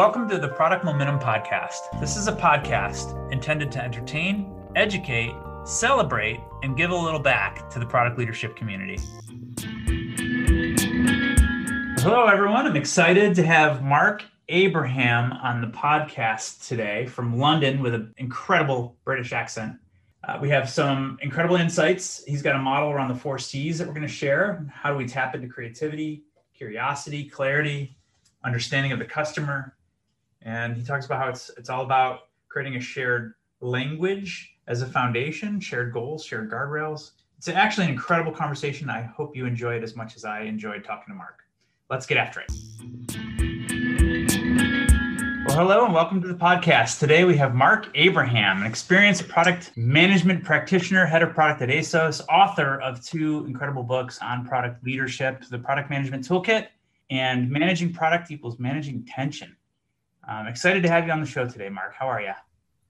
Welcome to the Product Momentum Podcast. This is a podcast intended to entertain, educate, celebrate, and give a little back to the product leadership community. Hello, everyone. I'm excited to have Marc Abraham on the podcast today from London with an incredible British accent. Uh, we have some incredible insights. He's got a model around the four C's that we're going to share. How do we tap into creativity, curiosity, clarity, understanding of the customer? And he talks about how it's it's all about creating a shared language as a foundation, shared goals, shared guardrails. It's actually an incredible conversation. I hope you enjoy it as much as I enjoyed talking to Marc. Let's get after it. Well, hello and welcome to the podcast. Today we have Marc Abraham, an experienced product management practitioner, head of product at ASOS, author of two incredible books on product leadership, the Product Management Toolkit, and Managing Product Equals Managing Tension. I'm excited to have you on the show today, Marc. How are you?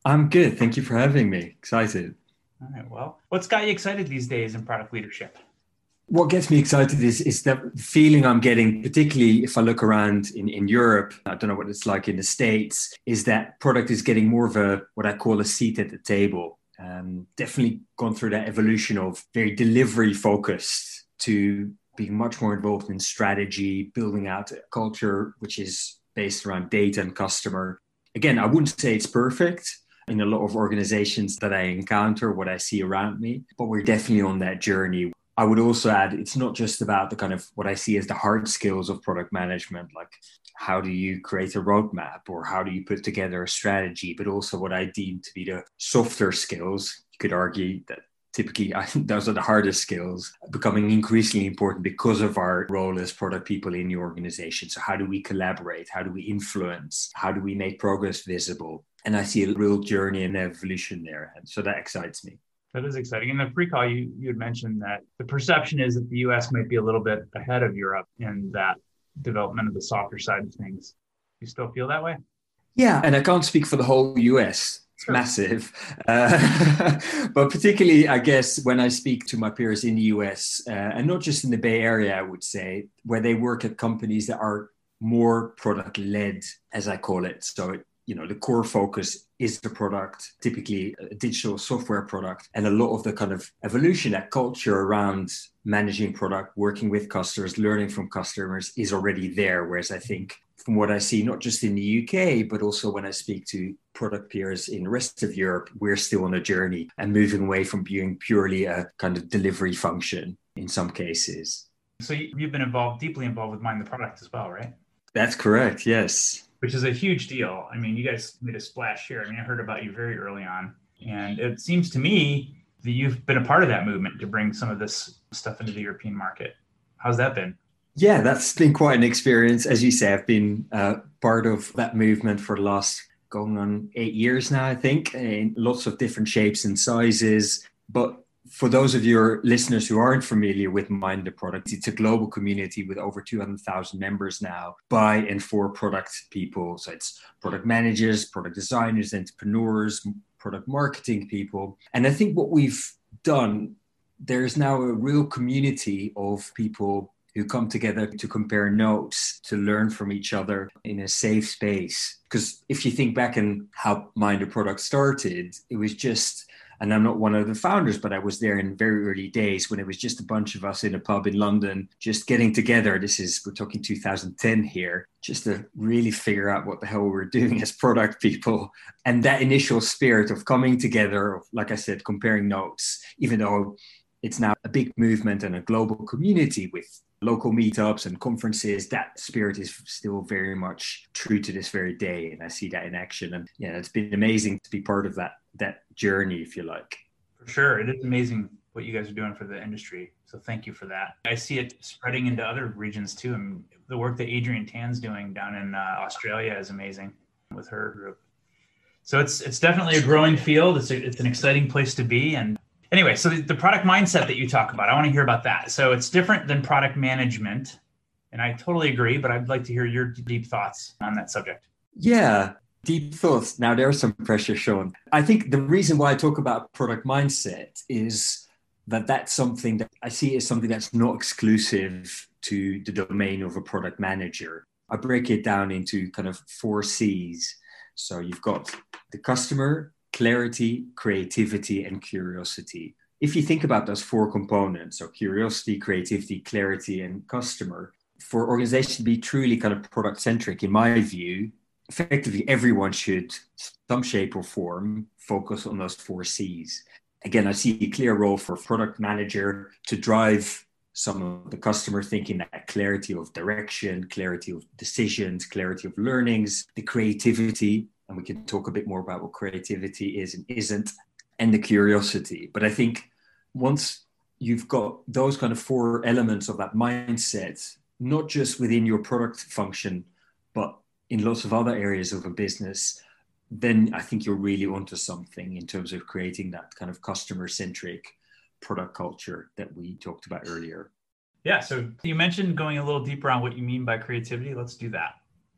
I'm good. Thank you for having me. Excited. All right. Well, what's got you excited these days in product leadership? what gets me excited is is the feeling I'm getting, particularly if I look around in, in Europe, I don't know what it's like in the States, is that product is getting more of a what I call a seat at the table. Um, definitely gone through that evolution of very delivery focused to being much more involved in strategy, building out a culture which is based around data and customer. Again, I wouldn't say it's perfect in a lot of organizations that I encounter, what I see around me, but we're definitely on that journey I would also add it's not just about the kind of what I see as the hard skills of product management, like how do you create a roadmap or how do you put together a strategy, but also what I deem to be the softer skills. You could argue that typically I think those are the hardest skills becoming increasingly important because of our role as product people in the organization. So how do we collaborate? How do we influence? How do we make progress visible? And I see a real journey and evolution there. And so that excites me. That is exciting. In the uh, pre-call, you you had mentioned that the perception is that the U.S. might be a little bit ahead of Europe in that development of the softer side of things. You still feel that way? Yeah, and I can't speak for the whole U.S. Sure. massive, uh, but particularly, I guess, when I speak to my peers in the U.S. Uh, and not just in the Bay Area, I would say, where they work at companies that are more product led, as I call it. So it you know the core focus is the product typically a digital software product and a lot of the kind of evolution that culture around managing product working with customers learning from customers is already there. Whereas i think from what i see not just in the uk but also when i speak to product peers in the rest of europe we're still on a journey and moving away from being purely a kind of delivery function in some cases. So you've been involved deeply involved with mind the product as well right? That's correct yes which is a huge deal. I mean, you guys made a splash here. I mean, I heard about you very early on. And it seems to me that you've been a part of that movement to bring some of this stuff into the European market. How's that been? Yeah, that's been quite an experience. As you say, I've been uh, part of that movement for the last going on eight years now, I think, in lots of different shapes and sizes. But for those of your listeners who aren't familiar with Mind the Product, it's a global community with over 200,000 members now by and for product people. So it's product managers, product designers, entrepreneurs, product marketing people. And I think what we've done, there's now a real community of people who come together to compare notes, to learn from each other in a safe space. Because if you think back on how Mind the Product started, it was just and I'm not one of the founders, but I was there in very early days when it was just a bunch of us in a pub in London, just getting together. This is, we're talking 2010 here, just to really figure out what the hell we we're doing as product people. And that initial spirit of coming together, like I said, comparing notes, even though it's now a big movement and a global community with local meetups and conferences, that spirit is still very much true to this very day. And I see that in action. And yeah, it's been amazing to be part of that that journey, if you like. For sure. It is amazing what you guys are doing for the industry. So thank you for that. I see it spreading into other regions too. And the work that Adrienne Tan's doing down in uh, Australia is amazing with her group. So it's it's definitely a growing field. It's a, it's an exciting place to be. And anyway, so the, the product mindset that you talk about, I want to hear about that. So it's different than product management, and I totally agree. But I'd like to hear your deep thoughts on that subject. Yeah, deep thoughts. Now there's some pressure, Sean. I think the reason why I talk about product mindset is that that's something that I see as something that's not exclusive to the domain of a product manager. I break it down into kind of four C's. So you've got the customer, clarity, creativity, and curiosity. If you think about those four components, so curiosity, creativity, clarity, and customer, for organizations to be truly kind of product centric, in my view, effectively everyone should, some shape or form, focus on those four C's. Again, I see a clear role for product manager to drive some of the customer thinking that clarity of direction, clarity of decisions, clarity of learnings, the creativity, and we can talk a bit more about what creativity is and isn't, and the curiosity. But I think once you've got those kind of four elements of that mindset, not just within your product function, but in lots of other areas of a business, then I think you're really onto something in terms of creating that kind of customer centric product culture that we talked about earlier. Yeah. So you mentioned going a little deeper on what you mean by creativity. Let's do that.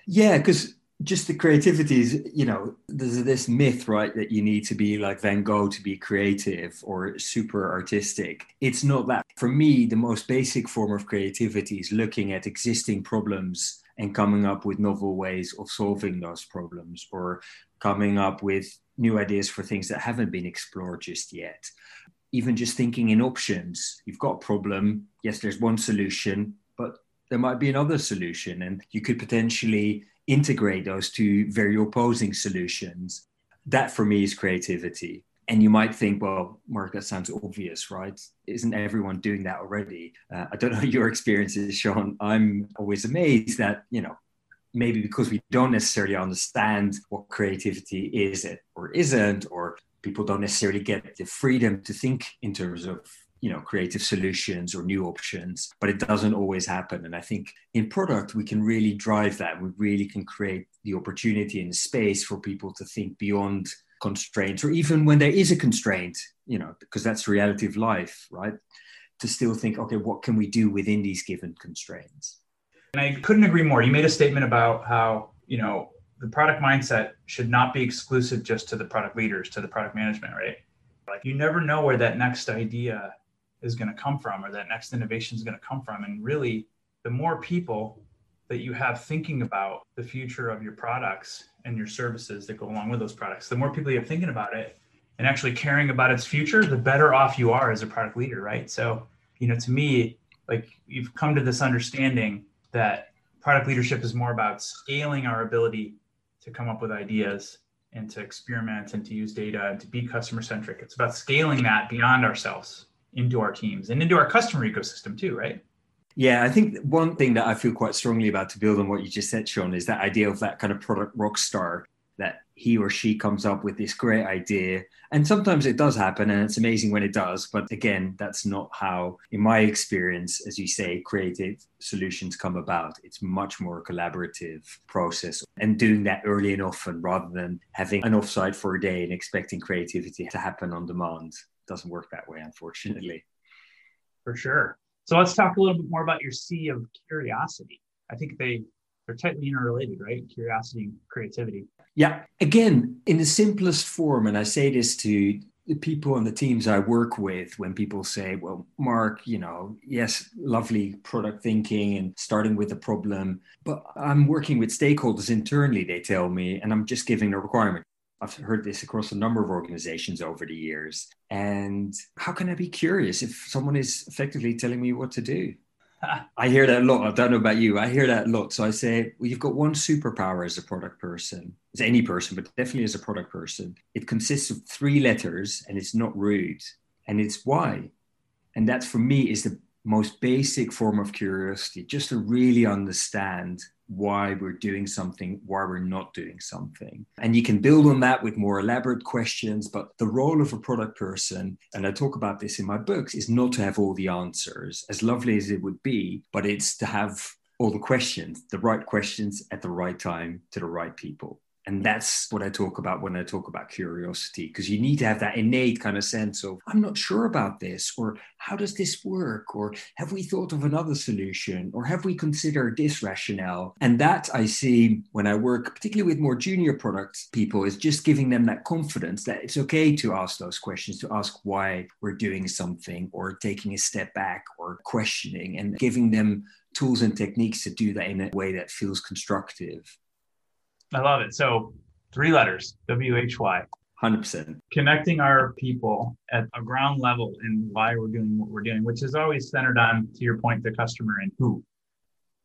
Yeah, because just the creativity is, you know, there's this myth, right, that you need to be like Van Gogh to be creative or super artistic. It's not that. For me, the most basic form of creativity is looking at existing problems and coming up with novel ways of solving those problems or coming up with new ideas for things that haven't been explored just yet. Even just thinking in options, you've got a problem. Yes, there's one solution, but there might be another solution, and you could potentially integrate those two very opposing solutions. That for me is creativity. And you might think, well, Marc, that sounds obvious, right? Isn't everyone doing that already? Uh, I don't know your experiences, Sean. I'm always amazed that, you know, maybe because we don't necessarily understand what creativity is or isn't, or people don't necessarily get the freedom to think in terms of you know creative solutions or new options but it doesn't always happen and i think in product we can really drive that we really can create the opportunity and space for people to think beyond constraints or even when there is a constraint you know because that's the reality of life right? To still think okay what can we do within these given constraints? And i couldn't agree more. You made a statement about how you know the product mindset should not be exclusive just to the product leaders to the product management right? Like you never know where that next idea is going to come from or that next innovation is going to come from. And really the more people that you have thinking about the future of your products and your services that go along with those products. The more people you have thinking about it and actually caring about its future the better off you are as a product leader right? So you know to me like you've come to this understanding that product leadership is more about scaling our ability to come up with ideas and to experiment and to use data and to be customer centric it's about scaling that beyond ourselves into our teams and into our customer ecosystem too, right? Yeah, I think one thing that I feel quite strongly about to build on what you just said, Sean, is that idea of that kind of product rock star that he or she comes up with this great idea. And sometimes it does happen and it's amazing when it does. But again, that's not how, in my experience, as you say, creative solutions come about. It's much more a collaborative process and doing that early and often rather than having an offsite for a day and expecting creativity to happen on demand doesn't work that way, unfortunately. For sure. So let's talk a little bit more about your C of curiosity. I think they they're tightly interrelated, right? Curiosity and creativity. Yeah. Again, in the simplest form, and I say this to the people and the teams I work with when people say, well, Marc, you know, yes, lovely product thinking and starting with a problem, but I'm working with stakeholders internally, they tell me, and I'm just giving a requirement. I've heard this across a number of organizations over the years. And how can I be curious if someone is effectively telling me what to do? I hear that a lot. I don't know about you. I hear that a lot. So I say, well, you've got one superpower as a product person, as any person, but definitely as a product person. It consists of three letters and it's not rude. And it's why. And that for me is the most basic form of curiosity, just to really understand why we're doing something, why we're not doing something. And you can build on that with more elaborate questions. But the role of a product person, and I talk about this in my books, is not to have all the answers, as lovely as it would be, but it's to have all the questions, the right questions at the right time to the right people and that's what I talk about when I talk about curiosity, because you need to have that innate kind of sense of, I'm not sure about this, or how does this work, or have we thought of another solution, or have we considered this rationale? And that I see when I work, particularly with more junior product people, is just giving them that confidence that it's okay to ask those questions, to ask why we're doing something, or taking a step back, or questioning, and giving them tools and techniques to do that in a way that feels constructive. I love it. So three letters, W H Y. 100%. Connecting our people at a ground level in why we're doing what we're doing, which is always centered on, to your point, the customer and who.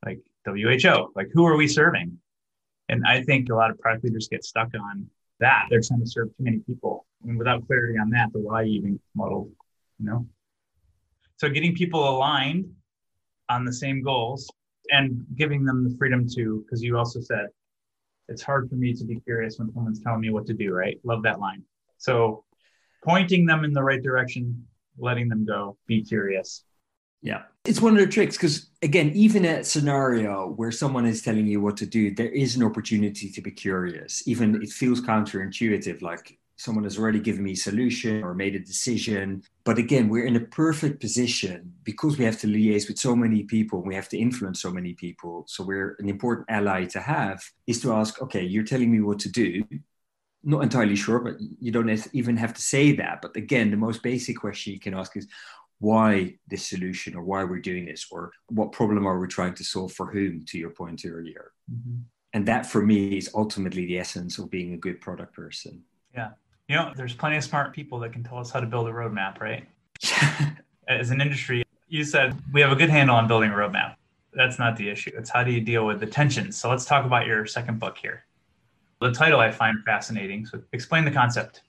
Like WHO, like who are we serving? And I think a lot of product leaders get stuck on that. They're trying to serve too many people. And without clarity on that, the why even model, you know? So getting people aligned on the same goals and giving them the freedom to, because you also said it's hard for me to be curious when someone's telling me what to do, right? Love that line. So pointing them in the right direction, letting them go, be curious. Yeah. It's one of the tricks because, again, even a scenario where someone is telling you what to do, there is an opportunity to be curious. Even it feels counterintuitive, like someone has already given me a solution or made a decision. But again, we're in a perfect position because we have to liaise with so many people, we have to influence so many people. So we're an important ally to have is to ask, okay, you're telling me what to do. Not entirely sure, but you don't even have to say that. But again, the most basic question you can ask is, why this solution or why we're doing this or what problem are we trying to solve for whom to your point earlier mm-hmm. and that for me is ultimately the essence of being a good product person yeah you know, there's plenty of smart people that can tell us how to build a roadmap, right? As an industry, you said we have a good handle on building a roadmap. That's not the issue. It's how do you deal with the tensions. So let's talk about your second book here. The title I find fascinating. So explain the concept.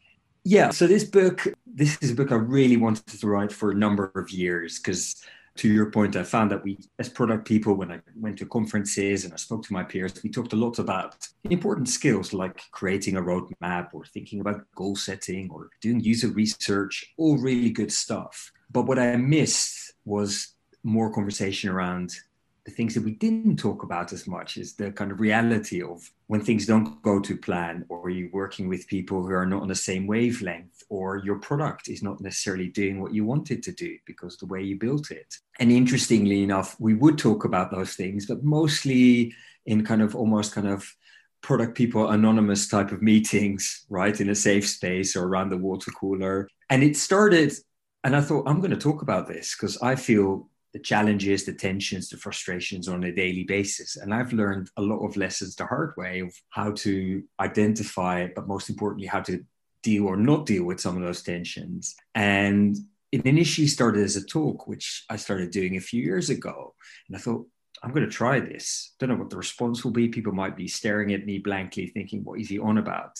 Yeah. So this book, this is a book I really wanted to write for a number of years because to your point, I found that we, as product people, when I went to conferences and I spoke to my peers, we talked a lot about important skills like creating a roadmap or thinking about goal setting or doing user research, all really good stuff. But what I missed was more conversation around the things that we didn't talk about as much is the kind of reality of when things don't go to plan or you're working with people who are not on the same wavelength or your product is not necessarily doing what you want it to do because the way you built it. And interestingly enough we would talk about those things but mostly in kind of almost kind of product people anonymous type of meetings right in a safe space or around the water cooler. And it started and i thought i'm going to talk about this because i feel the challenges, the tensions, the frustrations on a daily basis. And I've learned a lot of lessons the hard way of how to identify, but most importantly, how to deal or not deal with some of those tensions. And it initially started as a talk, which I started doing a few years ago. And I thought, I'm going to try this. Don't know what the response will be. People might be staring at me blankly, thinking, what is he on about?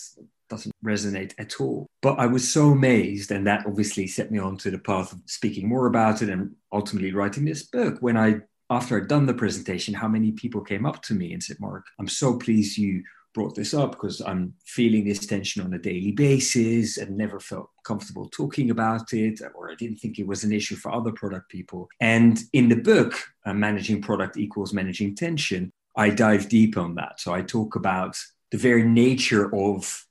Doesn't resonate at all. But I was so amazed, and that obviously set me on to the path of speaking more about it and ultimately writing this book. When I, after I'd done the presentation, how many people came up to me and said, Marc, I'm so pleased you brought this up because I'm feeling this tension on a daily basis and never felt comfortable talking about it, or I didn't think it was an issue for other product people. And in the book, uh, Managing Product Equals Managing Tension, I dive deep on that. So I talk about the very nature of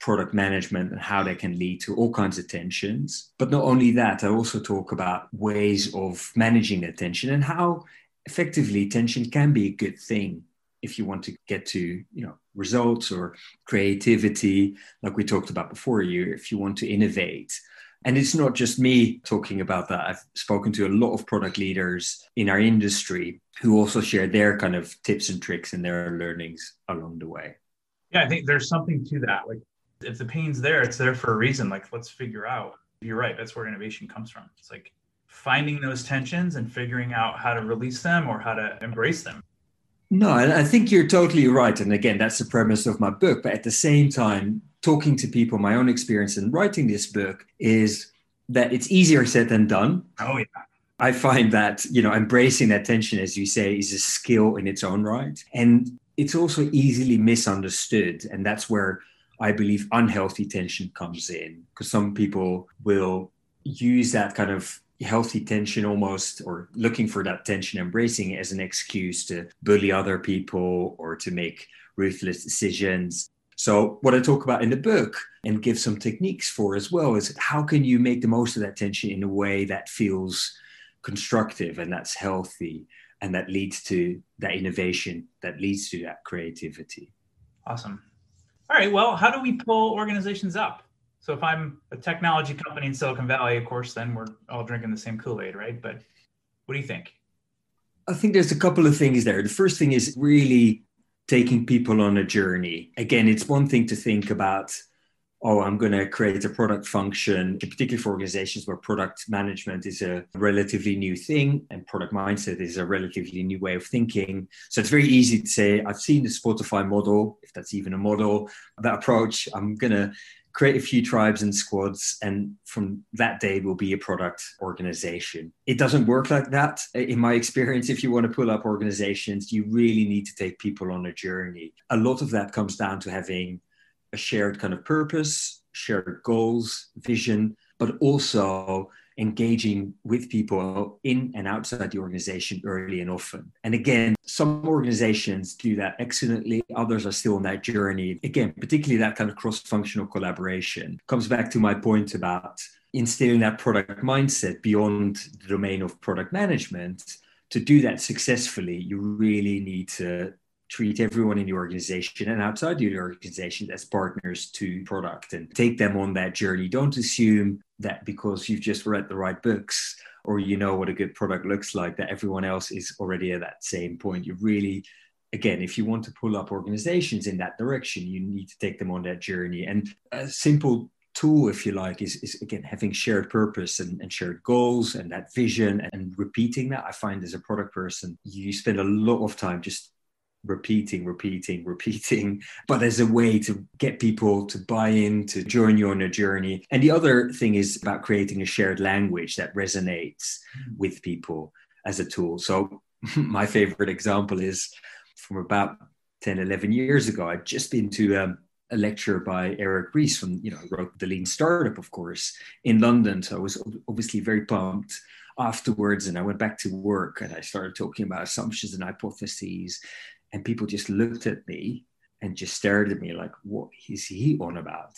product management and how they can lead to all kinds of tensions. But not only that, I also talk about ways of managing that tension and how effectively tension can be a good thing if you want to get to you know results or creativity like we talked about before you if you want to innovate. And it's not just me talking about that. I've spoken to a lot of product leaders in our industry who also share their kind of tips and tricks and their learnings along the way. Yeah i think there's something to that. Like if the pain's there, it's there for a reason. Like, let's figure out. You're right. That's where innovation comes from. It's like finding those tensions and figuring out how to release them or how to embrace them. No, I think you're totally right. And again, that's the premise of my book. But at the same time, talking to people, my own experience in writing this book is that it's easier said than done. Oh, yeah. I find that, you know, embracing that tension, as you say, is a skill in its own right. And it's also easily misunderstood. And that's where I believe unhealthy tension comes in because some people will use that kind of healthy tension almost or looking for that tension embracing it as an excuse to bully other people or to make ruthless decisions. So what i talk about in the book and give some techniques for as well is how can you make the most of that tension in a way that feels constructive and that's healthy and that leads to that innovation that leads to that creativity. Awesome all right, well, how do we pull organizations up? So if I'm a technology company in Silicon Valley, of course, then we're all drinking the same Kool-Aid, right? But what do you think? I think there's a couple of things there. The first thing is really taking people on a journey. Again, it's one thing to think about oh, I'm going to create a product function, particularly for organizations where product management is a relatively new thing and product mindset is a relatively new way of thinking. So it's very easy to say, I've seen the Spotify model, if that's even a model, that approach. I'm going to create a few tribes and squads and from that day will be a product organization it doesn't work like that in my experience if you want to pull up organizations you really need to take people on a journey a lot of that comes down to having a shared kind of purpose, shared goals, vision, but also engaging with people in and outside the organization early and often. And again, some organizations do that excellently, others are still on that journey. Again, particularly that kind of cross functional collaboration comes back to my point about instilling that product mindset beyond the domain of product management. To do that successfully, you really need to treat everyone in the organization and outside the organization as partners to product and take them on that journey. Don't assume that because you've just read the right books or you know what a good product looks like, that everyone else is already at that same point. You really, again, if you want to pull up organizations in that direction, you need to take them on that journey. And a simple tool, if you like, is, is again having shared purpose and, and, shared goals and that vision and repeating that. I find as a product person, you spend a lot of time just repeating, repeating, repeating, but as a way to get people to buy in, to join you on a journey. And the other thing is about creating a shared language that resonates mm-hmm. with people as a tool. So, my favorite example is from about 10, 11 years ago. I'd just been to um, a lecture by Eric Ries from, you know, wrote The Lean Startup, of course, in London. So I was obviously very pumped afterwards and I went back to work and I started talking about assumptions and hypotheses and people just looked at me and just stared at me like, what is he on about?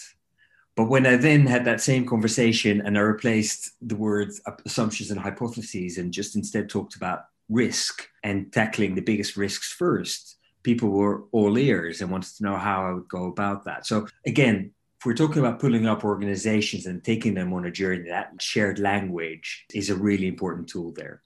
But when I then had that same conversation and I replaced the words assumptions and hypotheses and just instead talked about risk and tackling the biggest risks first, people were all ears and wanted to know how I would go about that. So again, if we're talking about pulling up organizations and taking them on a journey, that shared language is a really important tool there.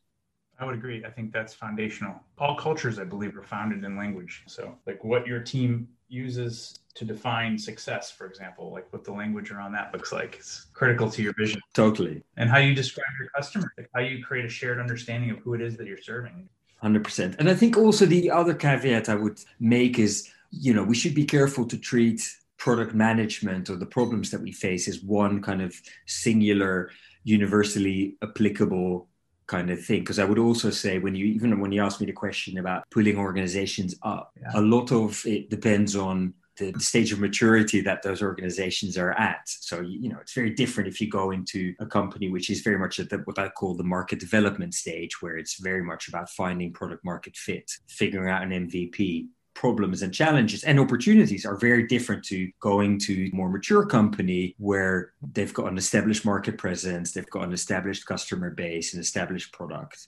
I would agree. I think that's foundational. All cultures, I believe, are founded in language. So, like what your team uses to define success, for example, like what the language around that looks like, is critical to your vision. Totally. And how you describe your customer, like how you create a shared understanding of who it is that you're serving. 100%. And I think also the other caveat I would make is, you know, we should be careful to treat product management or the problems that we face as one kind of singular, universally applicable kind of thing because i would also say when you even when you ask me the question about pulling organizations up yeah. a lot of it depends on the stage of maturity that those organizations are at. So, you know, it's very different if you go into a company which is very much at the, what I call the market development stage, where it's very much about finding product market fit, figuring out an MVP, problems and challenges and opportunities are very different to going to a more mature company where they've got an established market presence, they've got an established customer base, an established product.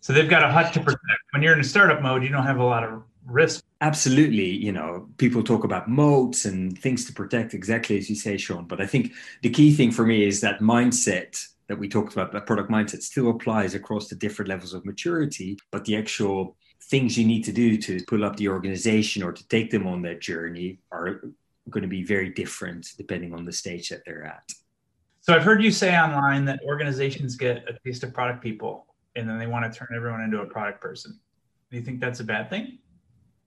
So they've got a hut to protect. When you're in a startup mode, you don't have a lot of risk. Absolutely. You know, people talk about moats and things to protect, exactly as you say, Sean. But I think the key thing for me is that mindset that we talked about, that product mindset still applies across the different levels of maturity, but the actual things you need to do to pull up the organization or to take them on that journey are going to be very different depending on the stage that they're at. So I've heard you say online that organizations get a taste of product people and then they want to turn everyone into a product person. Do you think that's a bad thing?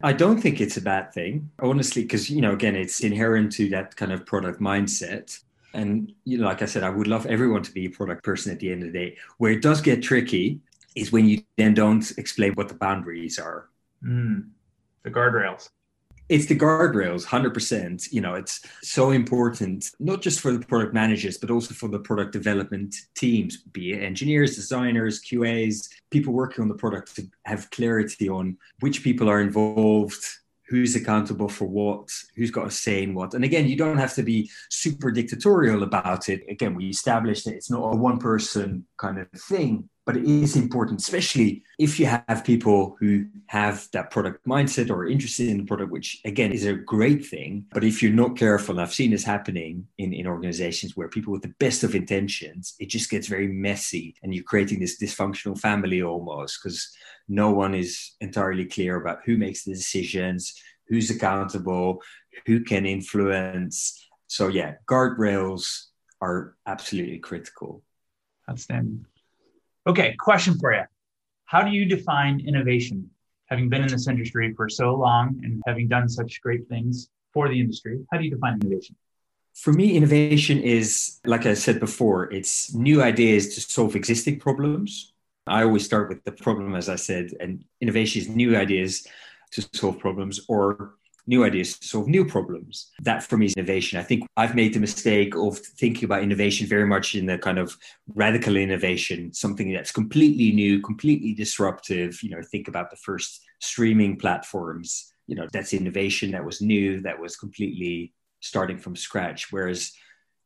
I don't think it's a bad thing, honestly, because you know, again, it's inherent to that kind of product mindset. And you know, like I said, I would love everyone to be a product person at the end of the day. Where it does get tricky is when you then don't explain what the boundaries are. Mm, the guardrails. It's the guardrails, 100%. You know, it's so important, not just for the product managers, but also for the product development teams, be it engineers, designers, QAs, people working on the product to have clarity on which people are involved, who's accountable for what, who's got a say in what. And again, you don't have to be super dictatorial about it. Again, we established that it's not a one person kind of thing but it is important, especially if you have people who have that product mindset or are interested in the product, which again is a great thing. But if you're not careful, and I've seen this happening in, in organizations where people with the best of intentions, it just gets very messy and you're creating this dysfunctional family almost because no one is entirely clear about who makes the decisions, who's accountable, who can influence. So, yeah, guardrails are absolutely critical. Outstanding. Okay, question for you. How do you define innovation? Having been in this industry for so long and having done such great things for the industry, how do you define innovation? For me, innovation is, like I said before, it's new ideas to solve existing problems. I always start with the problem, as I said, and innovation is new ideas to solve problems or new ideas to solve new problems. That for me is innovation. I think I've made the mistake of thinking about innovation very much in the kind of radical innovation, something that's completely new, completely disruptive. You know, think about the first streaming platforms. You know, that's innovation that was new, that was completely starting from scratch. Whereas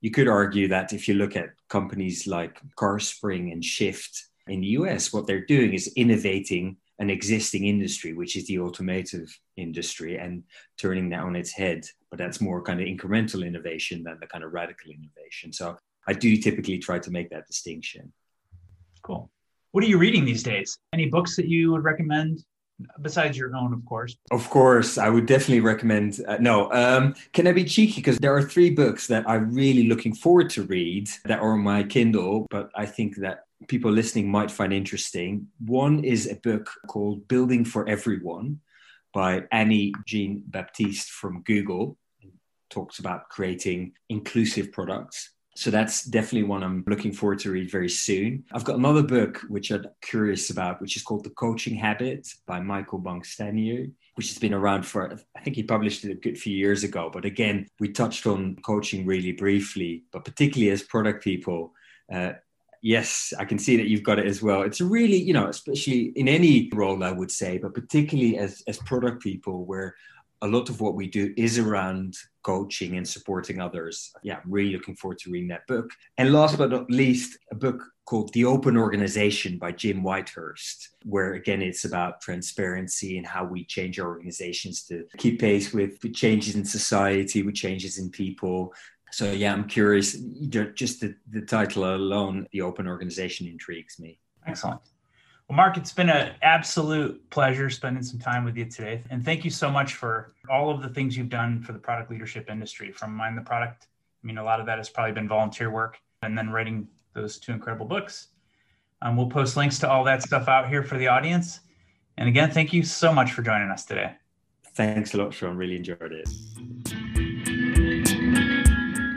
you could argue that if you look at companies like CarSpring and Shift in the US, what they're doing is innovating an existing industry, which is the automotive industry, and turning that on its head. But that's more kind of incremental innovation than the kind of radical innovation. So I do typically try to make that distinction. Cool. What are you reading these days? Any books that you would recommend? Besides your own, of course. Of course, I would definitely recommend. Uh, no, um, can I be cheeky? Because there are three books that I'm really looking forward to read that are on my Kindle, but I think that people listening might find interesting. One is a book called Building for Everyone by Annie Jean Baptiste from Google. It talks about creating inclusive products. So that's definitely one I'm looking forward to read very soon. I've got another book which I'm curious about, which is called The Coaching Habit by Michael Bungay Stanier, which has been around for, I think he published it a good few years ago. But again, we touched on coaching really briefly, but particularly as product people, uh, Yes, I can see that you've got it as well. It's really, you know, especially in any role, I would say, but particularly as, as product people, where a lot of what we do is around coaching and supporting others. Yeah, I'm really looking forward to reading that book. And last but not least, a book called The Open Organization by Jim Whitehurst, where again, it's about transparency and how we change our organizations to keep pace with changes in society, with changes in people, so yeah, I'm curious. Just the, the title alone, the open organization intrigues me. Excellent. Well, Marc, it's been an absolute pleasure spending some time with you today. And thank you so much for all of the things you've done for the product leadership industry from Mind the Product. I mean, a lot of that has probably been volunteer work and then writing those two incredible books. Um, we'll post links to all that stuff out here for the audience. And again, thank you so much for joining us today. Thanks a lot, Sean. Really enjoyed it.